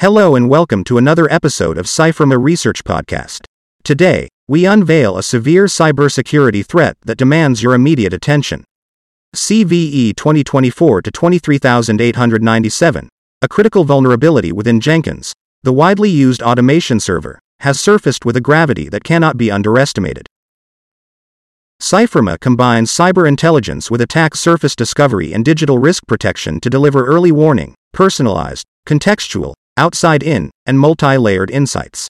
Hello and welcome to another episode of CYFIRMA Research Podcast. Today, we unveil a severe cybersecurity threat that demands your immediate attention. CVE 2024 23897, a critical vulnerability within Jenkins, the widely used automation server, has surfaced with a gravity that cannot be underestimated. CYFIRMA combines cyber intelligence with attack surface discovery and digital risk protection to deliver early warning, personalized, contextual, outside in, and multi layered insights.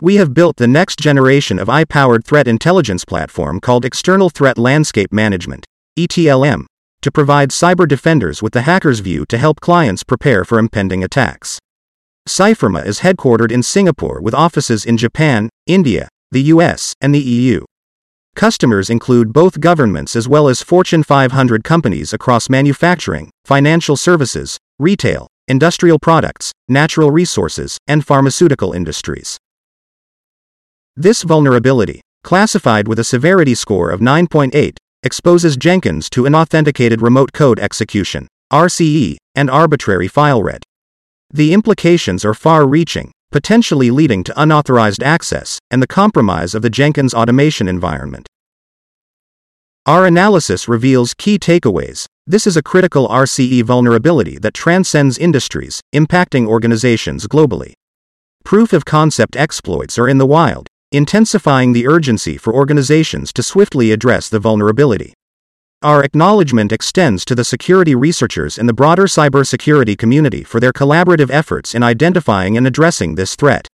We have built the next generation of AI powered threat intelligence platform called External Threat Landscape Management, ETLM, to provide cyber defenders with the hacker's view to help clients prepare for impending attacks. CYFIRMA is headquartered in Singapore with offices in Japan, India, the US, and the EU. Customers include both governments as well as Fortune 500 companies across manufacturing, financial services, retail, industrial products, natural resources, and pharmaceutical industries. This vulnerability, classified with a severity score of 9.8, exposes Jenkins to unauthenticated remote code execution, RCE, and arbitrary file read. The implications are far reaching, potentially leading to unauthorized access and the compromise of the Jenkins automation environment. Our analysis reveals key takeaways. This is a critical RCE vulnerability that transcends industries, impacting organizations globally. Proof of concept exploits are in the wild, intensifying the urgency for organizations to swiftly address the vulnerability. Our acknowledgement extends to the security researchers in the broader cybersecurity community for their collaborative efforts in identifying and addressing this threat.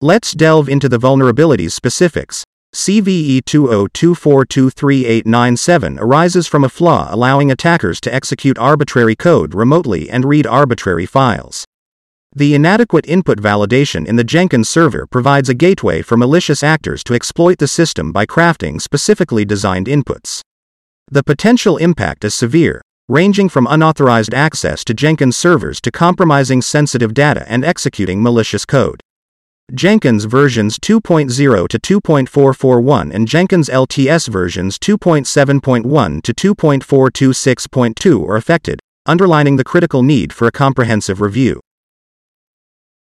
Let's delve into the vulnerabilities specifics, CVE 2024238897 arises from a flaw allowing attackers to execute arbitrary code remotely and read arbitrary files. The inadequate input validation in the Jenkins server provides a gateway for malicious actors to exploit the system by crafting specifically designed inputs. The potential impact is severe, ranging from unauthorized access to Jenkins servers to compromising sensitive data and executing malicious code. Jenkins versions 2.0 to 2.441 and Jenkins LTS versions 2.7.1 to 2.426.2 are affected, underlining the critical need for a comprehensive review.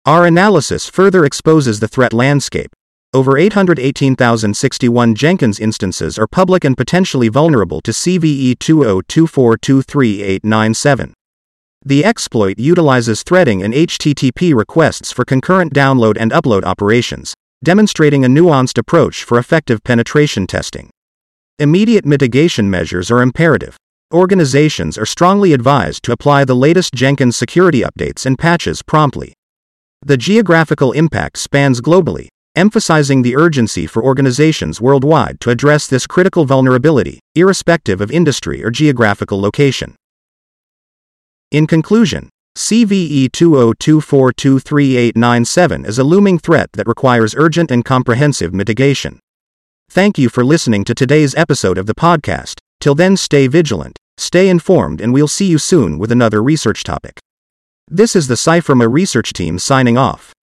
Our analysis further exposes the threat landscape. Over 818,061 Jenkins instances are public and potentially vulnerable to CVE 2024238897. The exploit utilizes threading and HTTP requests for concurrent download and upload operations, demonstrating a nuanced approach for effective penetration testing. Immediate mitigation measures are imperative. Organizations are strongly advised to apply the latest Jenkins security updates and patches promptly. The geographical impact spans globally, emphasizing the urgency for organizations worldwide to address this critical vulnerability, irrespective of industry or geographical location. In conclusion, CVE 2024238897 is a looming threat that requires urgent and comprehensive mitigation. Thank you for listening to today's episode of the podcast. Till then, stay vigilant, stay informed, and we'll see you soon with another research topic. This is the CYFIRMA research team signing off.